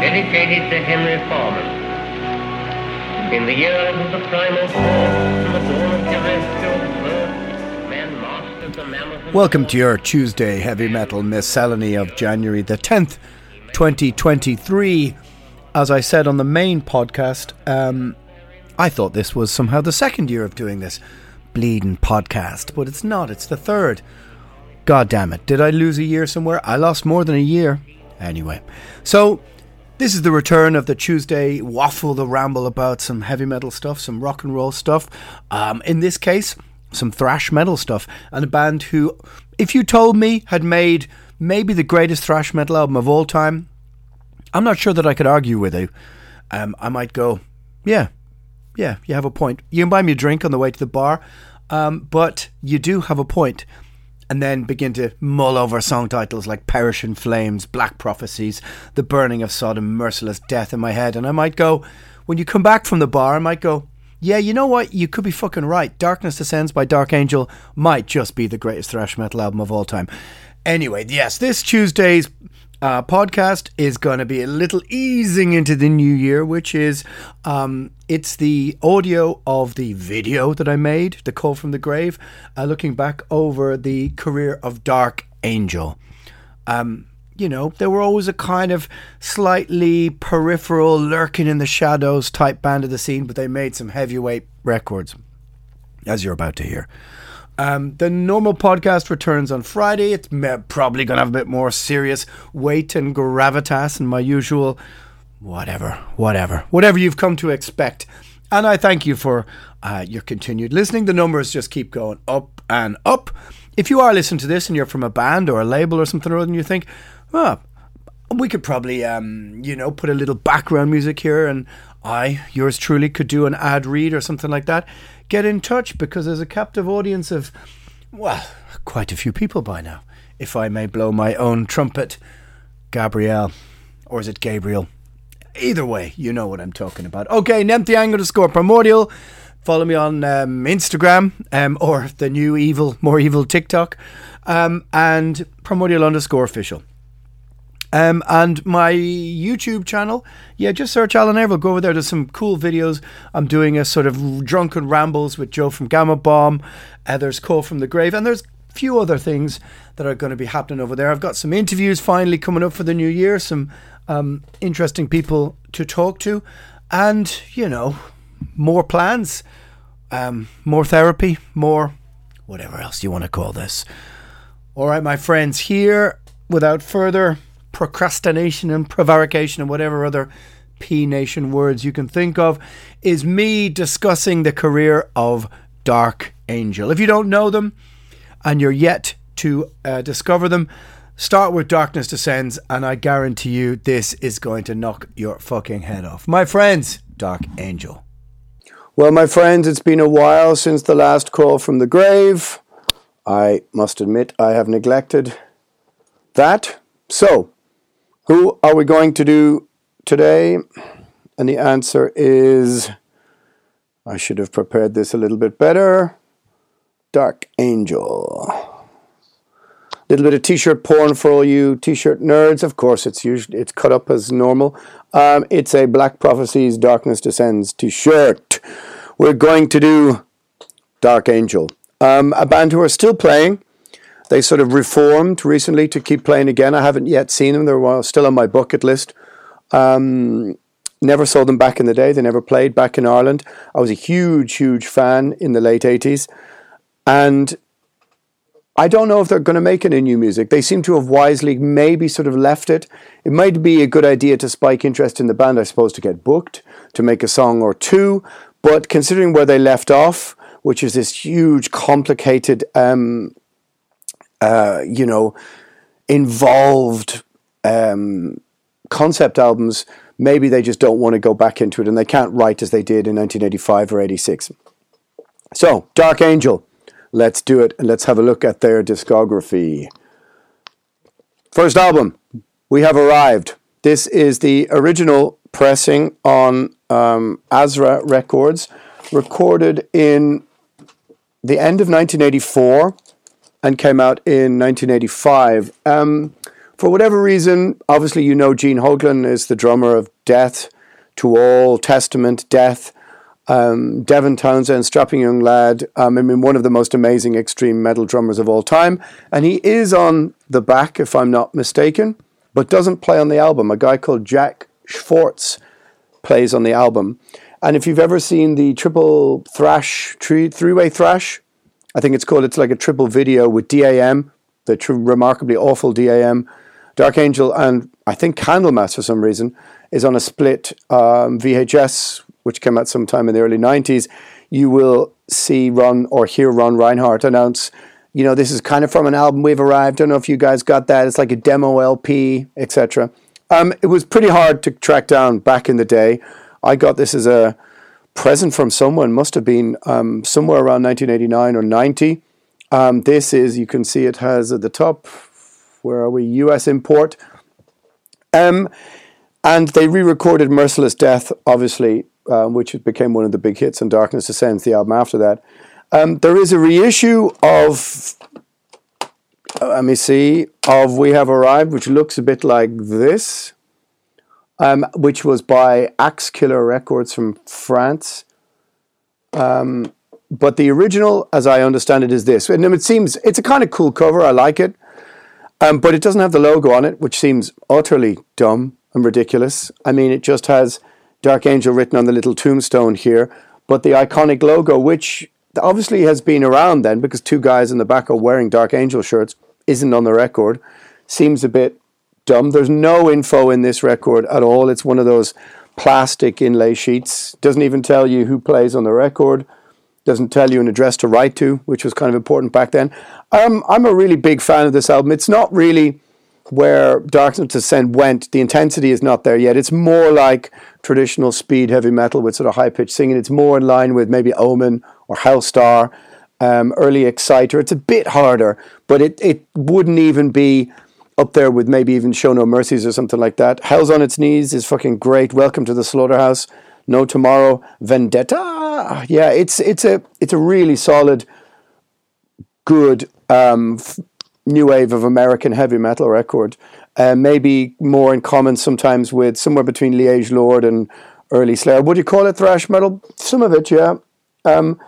Dedicated to Henry. In the years of the primal force and the dawn of terrestrial birth, man mastered the mammoth. Welcome to your Tuesday heavy metal miscellany of January the 10th, 2023. As I said on the main podcast, um, I thought this was somehow the second year of doing this bleeding podcast, but it's not, it's the third. God damn it, did I lose a year somewhere? I lost more than a year. Anyway, so this is the return of the Tuesday waffle, the ramble about some heavy metal stuff, some rock and roll stuff. Um, in this case, some thrash metal stuff, and a band who, if you told me, had made maybe the greatest thrash metal album of all time, I'm not sure that I could argue with you. Um, I might go, yeah, yeah, you have a point. You can buy me a drink on the way to the bar, um, but you do have a point. And then begin to mull over song titles like Perish in Flames, Black Prophecies, The Burning of Sodom, Merciless Death in my head. And I might go, when you come back from the bar, I might go, yeah, you know what? You could be fucking right. Darkness Descends by Dark Angel might just be the greatest thrash metal album of all time. Anyway, yes, this Tuesday's uh, podcast is going to be a little easing into the new year, which is um, it's the audio of the video that I made, The Call from the Grave, uh, looking back over the career of Dark Angel. Um, you know, they were always a kind of slightly peripheral, lurking in the shadows type band of the scene, but they made some heavyweight records, as you're about to hear. Um, the normal podcast returns on Friday. It's probably going to have a bit more serious weight and gravitas and my usual whatever, whatever, whatever you've come to expect. And I thank you for uh, your continued listening. The numbers just keep going up and up. If you are listening to this and you're from a band or a label or something or other, and you think, oh, we could probably, um, you know, put a little background music here, and I, yours truly, could do an ad read or something like that. Get in touch because there's a captive audience of, well, quite a few people by now. If I may blow my own trumpet, Gabrielle, or is it Gabriel? Either way, you know what I'm talking about. Okay, Nempty underscore primordial. Follow me on um, Instagram um, or the new evil, more evil TikTok, um, and primordial underscore official. Um, and my YouTube channel, yeah, just search Alan Averill. Go over there. There's some cool videos. I'm doing a sort of drunken rambles with Joe from Gama Bomb. Uh, there's Call from the Grave, and there's a few other things that are going to be happening over there. I've got some interviews finally coming up for the new year. Some um, interesting people to talk to, and you know, more plans, um, more therapy, more whatever else you want to call this. All right, my friends, here without further procrastination and prevarication and whatever other P Nation words you can think of, is me discussing the career of Dark Angel. If you don't know them and you're yet to uh, discover them, start with Darkness Descends, and I guarantee you this is going to knock your fucking head off. My friends, Dark Angel. Well, my friends, it's been a while since the last call from the grave. I must admit I have neglected that. So, who are we going to do today? And the answer is I should have prepared this a little bit better. Dark Angel. Little bit of t-shirt porn for all you t-shirt nerds. Of course, it's usually it's cut up as normal. Um, it's a Black Prophecies Darkness Descends t-shirt. We're going to do Dark Angel, um, a band who are still playing. They sort of reformed recently to keep playing again. I haven't yet seen them. They're still on my bucket list. Um, never saw them back in the day. They never played back in Ireland. I was a huge, huge fan in the late 80s. And I don't know if they're going to make any new music. They seem to have wisely maybe sort of left it. It might be a good idea to spike interest in the band, I suppose, to get booked, to make a song or two. But considering where they left off, which is this huge, complicated, um, uh, you know, involved um, concept albums, maybe they just don't want to go back into it and they can't write as they did in 1985 or 86. So, Dark Angel let's do it and let's have a look at their discography. First album, We Have Arrived. This is the original pressing on um, Azra Records, recorded in the end of 1984 and came out in 1985. Um, for whatever reason, obviously, you know Gene Hoglan is the drummer of Death to All, Testament, Death. Um, Devin Townsend, strapping young lad. Um, I mean, one of the most amazing extreme metal drummers of all time. And he is on the back, if I'm not mistaken, but doesn't play on the album. A guy called Jack Schwartz plays on the album. And if you've ever seen the triple thrash, three, three-way thrash, I think it's called, it's like a triple video with DAM, the tr- remarkably awful DAM, Dark Angel, and I think Candlemass for some reason, is on a split um, VHS which came out sometime in the early 90s, you will see Ron or hear Ron Rinehart announce, you know, this is kind of from an album we've arrived. Don't know if you guys got that. It's like a demo LP, etc. Um, it was pretty hard to track down back in the day. I got this as a present from someone, must have been um, somewhere around 1989 or 90. Um, this is, you can see it has at the top, where are we? US import. Um, and they re recorded Merciless Death, obviously, um, which became one of the big hits, and Darkness Descends, the album after that. Um, there is a reissue of, let me see, of We Have Arrived, which looks a bit like this, um, which was by Axe Killer Records from France. Um, but the original, as I understand it, is this. And it seems, it's a kind of cool cover, I like it. Um, but it doesn't have the logo on it, which seems utterly dumb and ridiculous. I mean, it just has Dark Angel written on the little tombstone here, but the iconic logo, which obviously has been around then because two guys in the back are wearing Dark Angel shirts, isn't on the record, seems a bit dumb. There's no info in this record at all. It's one of those plastic inlay sheets. Doesn't even tell you who plays on the record. Doesn't tell you an address to write to, which was kind of important back then. Um, I'm a really big fan of this album. It's not really where Darkness Descend went, the intensity is not there yet. It's more like traditional speed heavy metal with sort of high pitched singing. It's more in line with maybe Omen or Helstar, um, early Exciter. It's a bit harder, but it, it wouldn't even be up there with maybe even Show No Mercies or something like that. Hell's on its knees is fucking great. Welcome to the slaughterhouse. No tomorrow. Vendetta. Yeah, it's it's a it's a really solid, good um, new wave of American heavy metal record. Uh, maybe more in common sometimes with somewhere between Liege Lord and early Slayer. Would you call it thrash metal? Some of it, yeah. Um,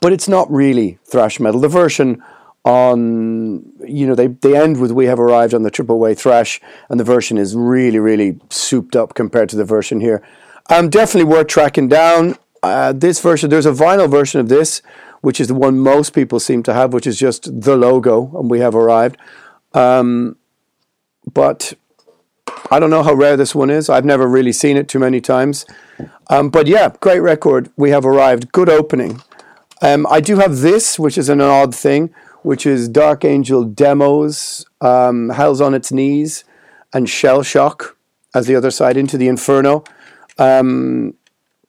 but it's not really thrash metal. The version on, you know, they, they end with We Have Arrived on the Triple Way Thrash, and the version is really, really souped up compared to the version here. Um, definitely worth tracking down. Uh, this version, there's a vinyl version of this which is the one most people seem to have, which is just the logo, and we have arrived. Um, but I don't know how rare this one is. I've never really seen it too many times. Um, but yeah, great record. We have arrived. Good opening. Um, I do have this, which is an odd thing, which is Dark Angel demos, um, Hell's on its knees, and Shell Shock as the other side into the Inferno. Um,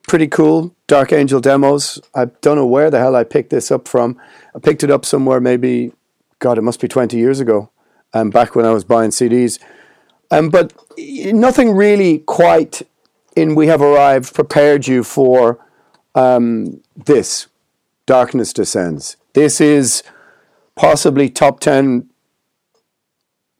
pretty cool. Dark Angel demos. I don't know where the hell I picked this up from. I picked it up somewhere maybe, God, it must be 20 years ago, um, back when I was buying CDs. Um, but nothing really quite in We Have Arrived prepared you for um, this Darkness Descends. This is possibly top 10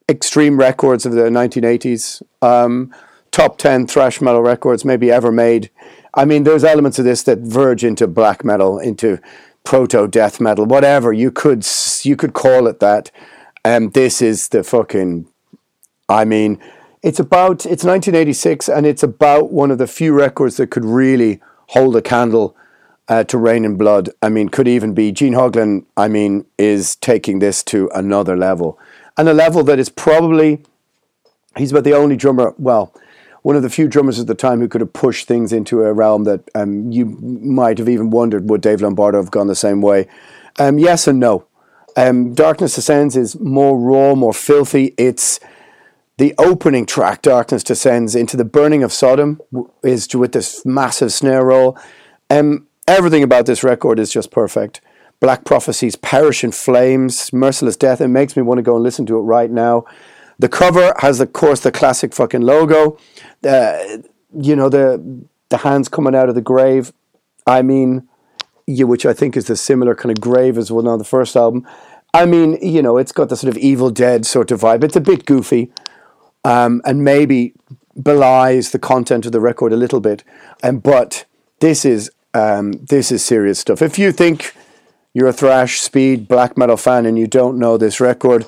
extreme records of the 1980s, um, top 10 thrash metal records maybe ever made. I mean, there's elements of this that verge into black metal, into proto death metal, whatever you could you could call it that. And um, this is the fucking. I mean, it's about it's 1986, and it's about one of the few records that could really hold a candle uh, to Reign in Blood. I mean, could even be Gene Hoglan. I mean, is taking this to another level and a level that is probably he's about the only drummer. Well, one of the few drummers at the time who could have pushed things into a realm that um, you might have even wondered would Dave Lombardo have gone the same way. Um, yes and no. Um, Darkness Descends is more raw, more filthy. It's the opening track, Darkness Descends, into the burning of Sodom, is with this massive snare roll. Um, everything about this record is just perfect. Black Prophecies, Perish in Flames, Merciless Death. It makes me want to go and listen to it right now. The cover has, of course, the classic fucking logo. Uh, you know, the the hands coming out of the grave. I mean, yeah, which I think is the similar kind of grave as one on the first album. I mean, you know, it's got the sort of Evil Dead sort of vibe. It's a bit goofy, um, and maybe belies the content of the record a little bit. Um, but this is um, this is serious stuff. If you think you're a thrash, speed, black metal fan and you don't know this record,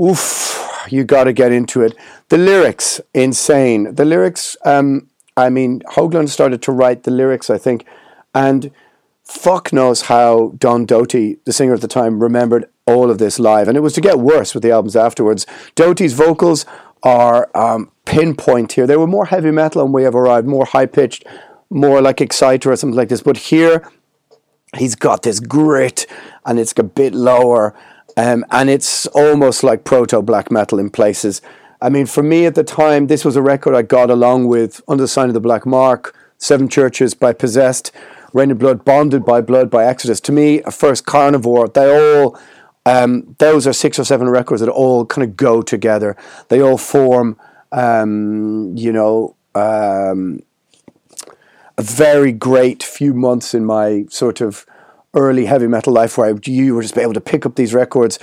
oof, you got to get into it. The lyrics, insane. The lyrics, um, I mean, Hoglan started to write the lyrics, I think, and fuck knows how Don Doty, the singer at the time, remembered all of this live. And it was to get worse with the albums afterwards. Doty's vocals are um, pinpoint here. They were more heavy metal and We Have Arrived, more high pitched, more like Exciter or something like this. But here, he's got this grit and it's a bit lower um, and it's almost like proto black metal in places. I mean, for me at the time, this was a record I got along with Under the Sign of the Black Mark, Seven Churches by Possessed, Reign in Blood, Bonded by Blood by Exodus. To me, a first Carnivore, they all, um, those are six or seven records that all kind of go together. They all form, um, you know, um, a very great few months in my sort of early heavy metal life where you were just able to pick up these records.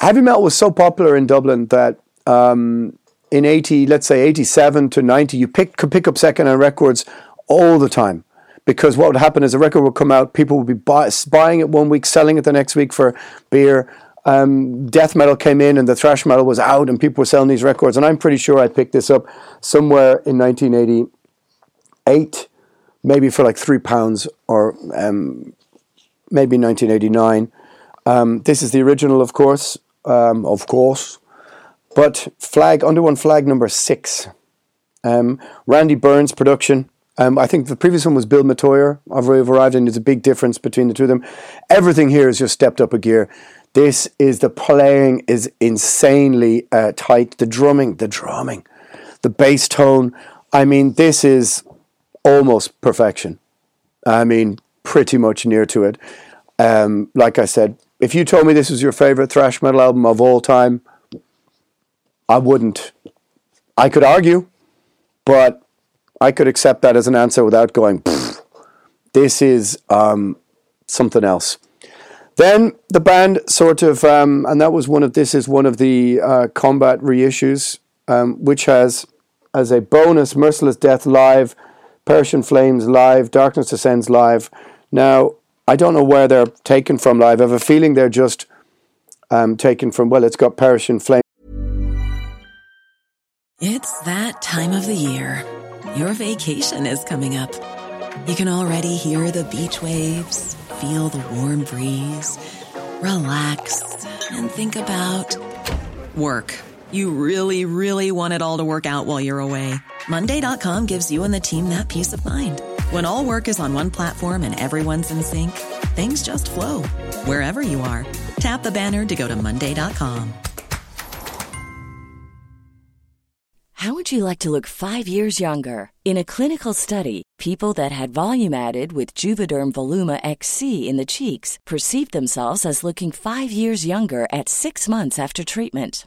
Heavy metal was so popular in Dublin that um, in 80, let's say 87 to 90, you pick, could pick up second-hand records all the time. Because what would happen is a record would come out, people would be buy, buying it one week, selling it the next week for beer. Um, death metal came in and the thrash metal was out, and people were selling these records. And I'm pretty sure I picked this up somewhere in 1988 maybe for like three pounds or um, maybe 1989. Um, this is the original, of course, um, of course. But flag under one flag number six. Um, Randy Burns production. Um, I think the previous one was Bill Metoyer. I've arrived, and there's a big difference between the two of them. Everything here is just stepped up a gear. This is the playing is insanely uh, tight. The drumming, the drumming, the bass tone. I mean, this is almost perfection. I mean, pretty much near to it. Um, like I said, if you told me this was your favorite thrash metal album of all time, I wouldn't. I could argue, but I could accept that as an answer without going, this is um, something else. Then the band sort of, um, and that was one of, this is one of the uh, combat reissues, um, which has as a bonus Merciless Death Live Perish in Flames live, Darkness Descends live. Now, I don't know where they're taken from live. I have a feeling they're just um, taken from, well, it's got Perish in Flames. It's that time of the year. Your vacation is coming up. You can already hear the beach waves, feel the warm breeze, relax, and think about work. You really, really want it all to work out while you're away. Monday.com gives you and the team that peace of mind. When all work is on one platform and everyone's in sync, things just flow wherever you are. Tap the banner to go to Monday.com. How would you like to look five years younger? In a clinical study, people that had volume added with Juvederm Voluma XC in the cheeks perceived themselves as looking five years younger at six months after treatment.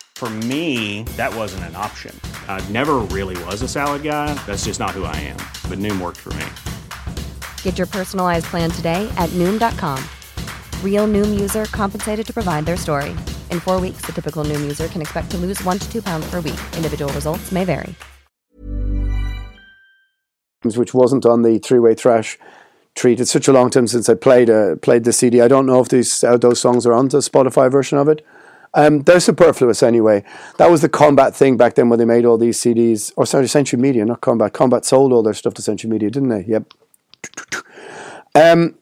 For me, that wasn't an option. I never really was a salad guy. That's just not who I am. But Noom worked for me. Get your personalized plan today at Noom.com. Real Noom user compensated to provide their story. In four weeks, the typical Noom user can expect to lose one to two pounds per week. Individual results may vary. Which wasn't on the three-way thrash treat. It's such a long time since I played uh, played the CD. I don't know if these uh, those songs are on the Spotify version of it. Um, they're superfluous anyway. That was the combat thing back then when they made all these CDs. Or sorry, Century Media, not combat. Combat sold all their stuff to Century Media, didn't they? Yep. Um,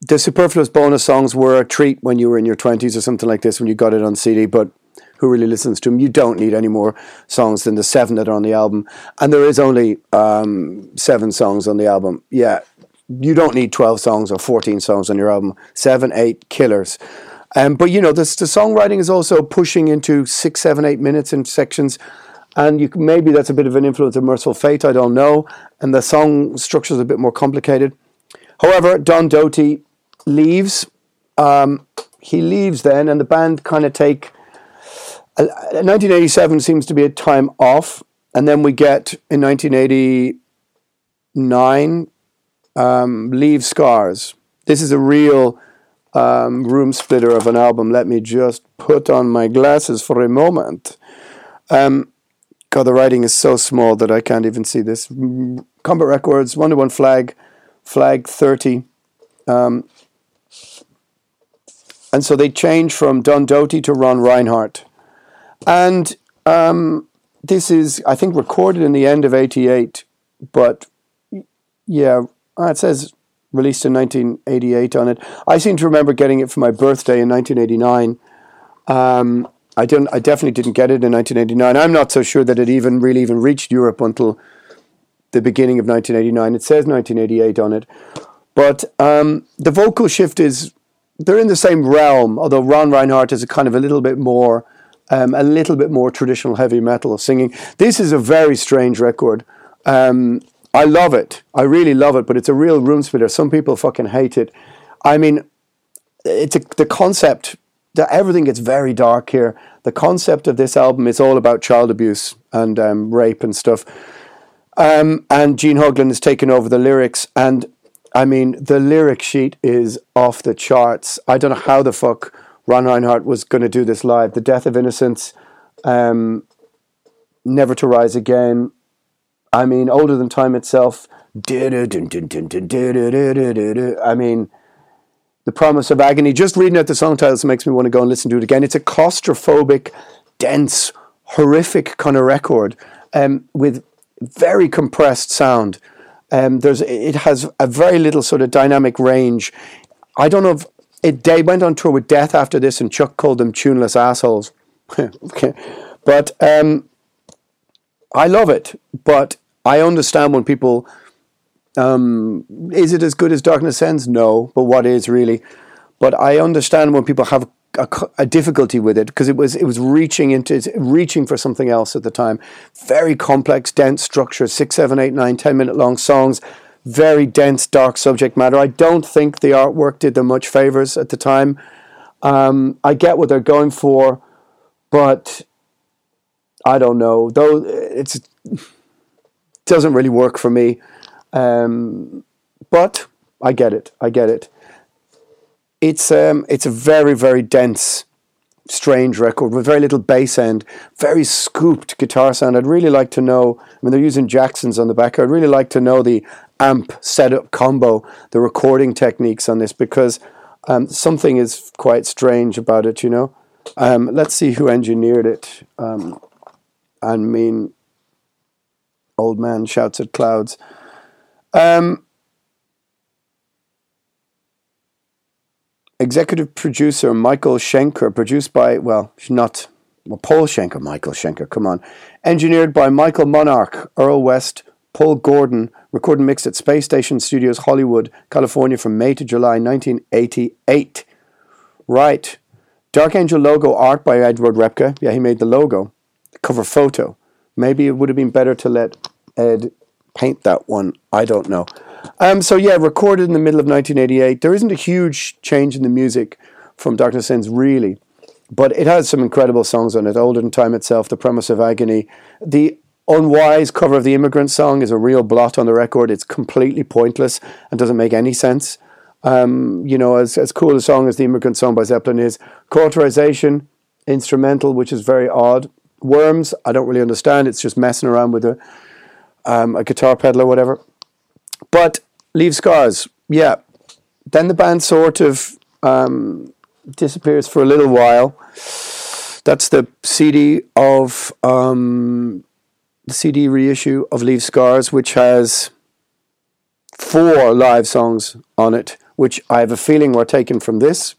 the superfluous bonus songs were a treat when you were in your 20s or something like this when you got it on CD, but who really listens to them? You don't need any more songs than the seven that are on the album. And there is only um, seven songs on the album. Yeah, you don't need 12 songs or 14 songs on your album. Seven, eight killers. Um, but you know, this, the songwriting is also pushing into six, seven, eight minutes in sections. And you, maybe that's a bit of an influence of Mercyful Fate, I don't know. And the song structure is a bit more complicated. However, Don Doty leaves. Um, he leaves then, and the band kind of take. Uh, 1987 seems to be a time off, and then we get in 1989 um, Leave Scars. This is a real um, room splitter of an album. Let me just put on my glasses for a moment. Um, God, the writing is so small that I can't even see this. Combat Records, Under One Flag, Flag 30. Um, and so they change from Don Doty to Ron Rinehart. And um, this is, I think, recorded in the end of 88, but yeah, it says released in 1988 on it. I seem to remember getting it for my birthday in 1989. Um, I didn't. I definitely didn't get it in 1989. I'm not so sure that it even really even reached Europe until the beginning of 1989. It says 1988 on it, but um, the vocal shift is they're in the same realm. Although Ron Rinehart is a kind of a little bit more, um, a little bit more traditional heavy metal singing. This is a very strange record. Um, I love it. I really love it, but it's a real room splitter. Some people fucking hate it. I mean, it's a, the concept that everything gets very dark here. The concept of this album is all about child abuse and um, rape and stuff. Um, and Gene Hoglan has taken over the lyrics, and I mean, the lyric sheet is off the charts. I don't know how the fuck Ron Rinehart was going to do this live. The Death of Innocence, um, Never to Rise Again, I mean, older than time itself. I mean, the promise of agony. Just reading out the song titles makes me want to go and listen to it again. It's a claustrophobic, dense, horrific kind of record um, with very compressed sound. Um, there's it has a very little sort of dynamic range. I don't know if it. They went on tour with Death after this, and Chuck called them tuneless assholes. okay, but um, I love it, but I understand when people. Um, is it as good as Darkness Sends? No, but what is really? But I understand when people have a, a difficulty with it because it was it was reaching into reaching for something else at the time. Very complex, dense structure, six, seven, eight, nine, ten minute long songs, very dense, dark subject matter. I don't think the artwork did them much favors at the time. Um, I get what they're going for, but I don't know. Though it's doesn't really work for me. Um, but I get it. I get it. It's um, it's a very very dense, strange record with very little bass end, very scooped guitar sound. I'd really like to know. I mean, they're using Jacksons on the back. I'd really like to know the amp setup combo, the recording techniques on this because um, something is quite strange about it. You know. Um, let's see who engineered it. Um, I mean, old man shouts at clouds. Um, executive producer Michael Schenker, produced by, well, not well, Paul Schenker, Michael Schenker, come on. Engineered by Michael Monarch, Earl West, Paul Gordon, recorded and mixed at Space Station Studios, Hollywood, California from May to July 1988. Right. Dark Angel logo art by Edward Repka. Yeah, he made the logo. Cover photo. Maybe it would have been better to let Ed paint that one. I don't know. Um, so yeah, recorded in the middle of 1988. There isn't a huge change in the music from Darkness Ends, really, but it has some incredible songs on it. Older Than Time Itself, The Promise of Agony. The unwise cover of the Immigrant song is a real blot on the record. It's completely pointless and doesn't make any sense. Um, you know, as, as cool a song as the Immigrant song by Zeppelin is, Cauterization, instrumental, which is very odd. Worms, I don't really understand. It's just messing around with a, um, a guitar pedal or whatever. But Leave Scars, yeah. Then the band sort of um, disappears for a little while. That's the CD of um, the CD reissue of Leave Scars, which has four live songs on it, which I have a feeling were taken from this,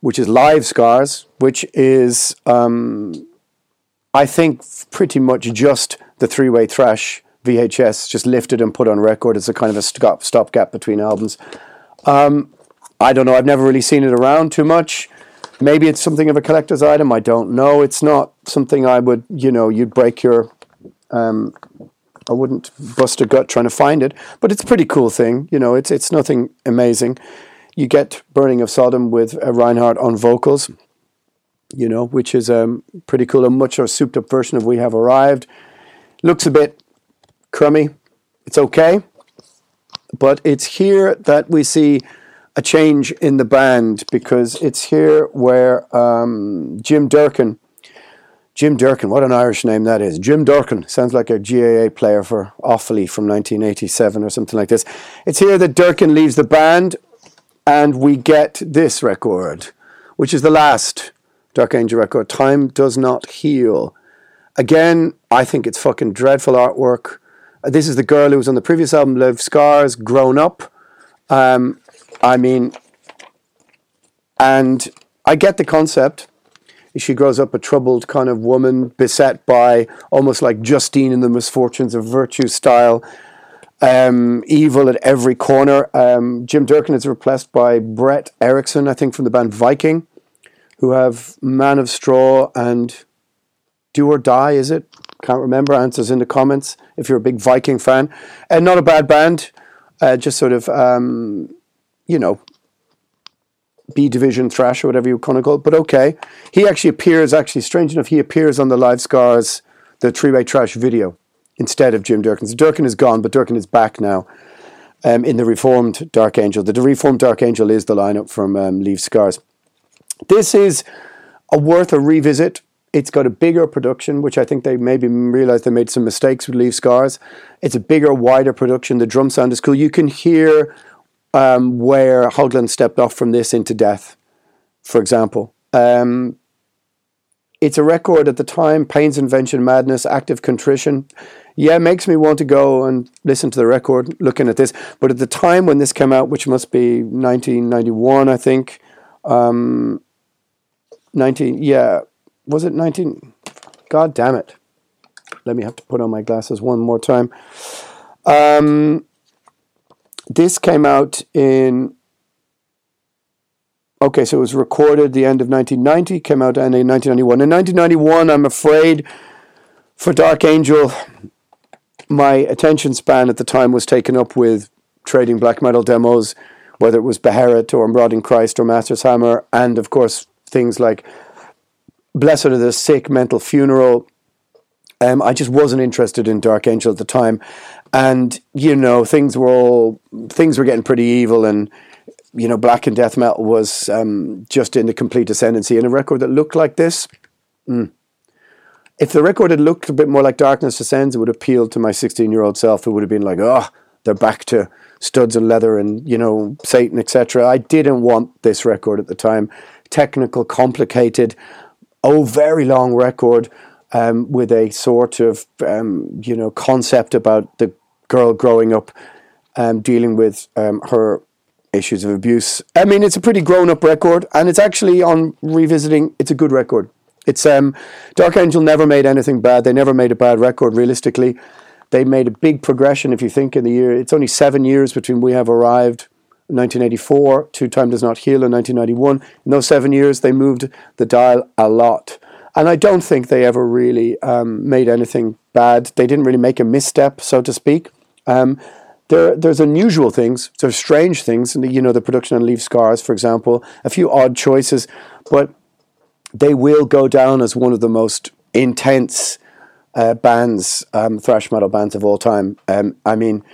which is Live Scars, which is, um, I think, pretty much just the three way thrash VHS, just lifted and put on record. as a kind of a stop stopgap between albums. Um, I don't know. I've never really seen it around too much. Maybe it's something of a collector's item. I don't know. It's not something I would, you know, you'd break your. Um, I wouldn't bust a gut trying to find it, but it's a pretty cool thing. You know, it's it's nothing amazing. You get Burning of Sodom with uh, Rinehart on vocals, you know, which is um, pretty cool. A much souped up version of We Have Arrived. Looks a bit crummy. It's okay. But it's here that we see a change in the band because it's here where um, Jim Durkin, Jim Durkin, what an Irish name that is. Jim Durkin sounds like a GAA player for Offaly from 1987 or something like this. It's here that Durkin leaves the band and we get this record, which is the last Dark Angel record, Time Does Not Heal. Again, I think it's fucking dreadful artwork. This is the girl who was on the previous album, Live Scars, grown up. Um, I mean, and I get the concept. She grows up a troubled kind of woman, beset by almost like Justine in the Misfortunes of Virtue style, um, evil at every corner. Um, Jim Durkin is replaced by Brett Eriksen, I think, from the band Viking, who have Man of Straw and Do or Die, is it? Can't remember. Answers in the comments if you're a big Viking fan. And not a bad band. Uh, just sort of, um, you know, B division thrash or whatever you want to call it. But okay. He actually appears, actually, strange enough, he appears on the Live Scars, the three way trash video instead of Jim Durkin. So Durkin is gone, but Durkin is back now. Um, in the reformed Dark Angel. The reformed Dark Angel is the lineup from um, Leave Scars. This is a worth a revisit it's got a bigger production, which I think they maybe realized they made some mistakes with Leave Scars. It's a bigger, wider production. The drum sound is cool. You can hear um, where Hoglan stepped off from this into Death, for example. Um, it's a record at the time, Pain's Invention Madness, Active Contrition. Yeah, it makes me want to go and listen to the record looking at this. But at the time when this came out, which must be 1991, I think, um, 19, yeah, was it 19? God damn it. Let me have to put on my glasses one more time. Um, this came out in. Okay, so it was recorded the end of 1990, came out in 1991. In 1991, I'm afraid for Dark Angel, my attention span at the time was taken up with trading black metal demos, whether it was Beherit or Rotting Christ or Master's Hammer, and of course things like Blessed are the Sick, Mental Funeral. Um, I just wasn't interested in Dark Angel at the time, and you know things were all things were getting pretty evil, and you know black and death metal was um, just in the complete ascendancy. And a record that looked like this. Mm, if the record had looked a bit more like Darkness Descends, it would appeal to my 16 year old self. It would have been like, oh, they're back to studs and leather and, you know, Satan, etc. I didn't want this record at the time. Technical, complicated, oh, very long record um, with a sort of, um, you know, concept about the girl growing up, um, dealing with um, her issues of abuse. I mean, it's a pretty grown up record, and it's actually on revisiting, it's a good record. It's um, Dark Angel never made anything bad. They never made a bad record. Realistically, they made a big progression. If you think in the year, it's only seven years between We Have Arrived, 1984, to Time Does Not Heal in 1991. In those seven years, they moved the dial a lot. And I don't think they ever really um, made anything bad. They didn't really make a misstep, so to speak. Um, there, there's unusual things, there's strange things, and you know, the production on Leave Scars, for example, a few odd choices, but they will go down as one of the most intense uh, bands, um, thrash metal bands of all time. Um, I mean,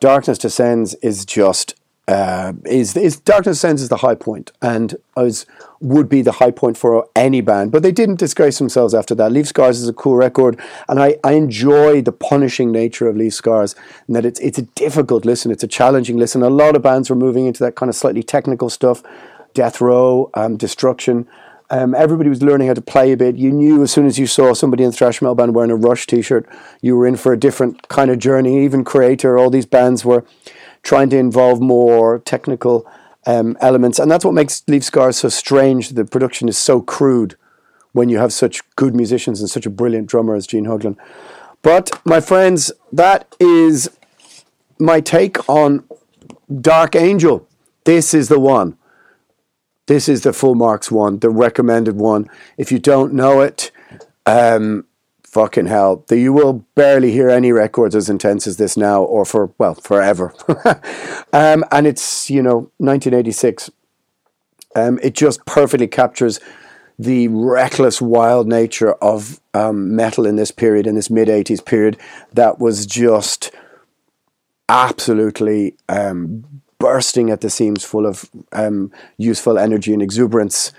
Darkness Descends is just uh, is is Darkness Descends is the high point, and as would be the high point for any band. But they didn't disgrace themselves after that. Leave Scars is a cool record, and I, I enjoy the punishing nature of Leave Scars, and that it's it's a difficult listen, it's a challenging listen. A lot of bands were moving into that kind of slightly technical stuff, Death Row, um, Destruction. Um, everybody was learning how to play a bit. You knew as soon as you saw somebody in the thrash metal band wearing a Rush T-shirt, you were in for a different kind of journey. Even Kreator, all these bands were trying to involve more technical um, elements, and that's what makes Leave Scars so strange. The production is so crude when you have such good musicians and such a brilliant drummer as Gene Hoglan. But my friends, that is my take on Dark Angel. This is the one. This is the full marks one, the recommended one. If you don't know it, um, fucking hell, you will barely hear any records as intense as this now, or for well, forever. um, and it's you know 1986. Um, it just perfectly captures the reckless, wild nature of um, metal in this period, in this mid 80s period, that was just absolutely um, bursting at the seams, full of um, useful energy and exuberance.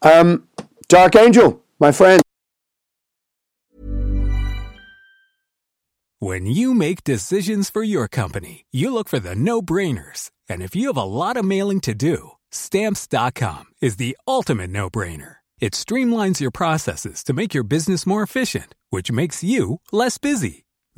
Um, Dark Angel, my friend. When you make decisions for your company, you look for the no brainers. And if you have a lot of mailing to do, stamps.com is the ultimate no brainer. It streamlines your processes to make your business more efficient, which makes you less busy.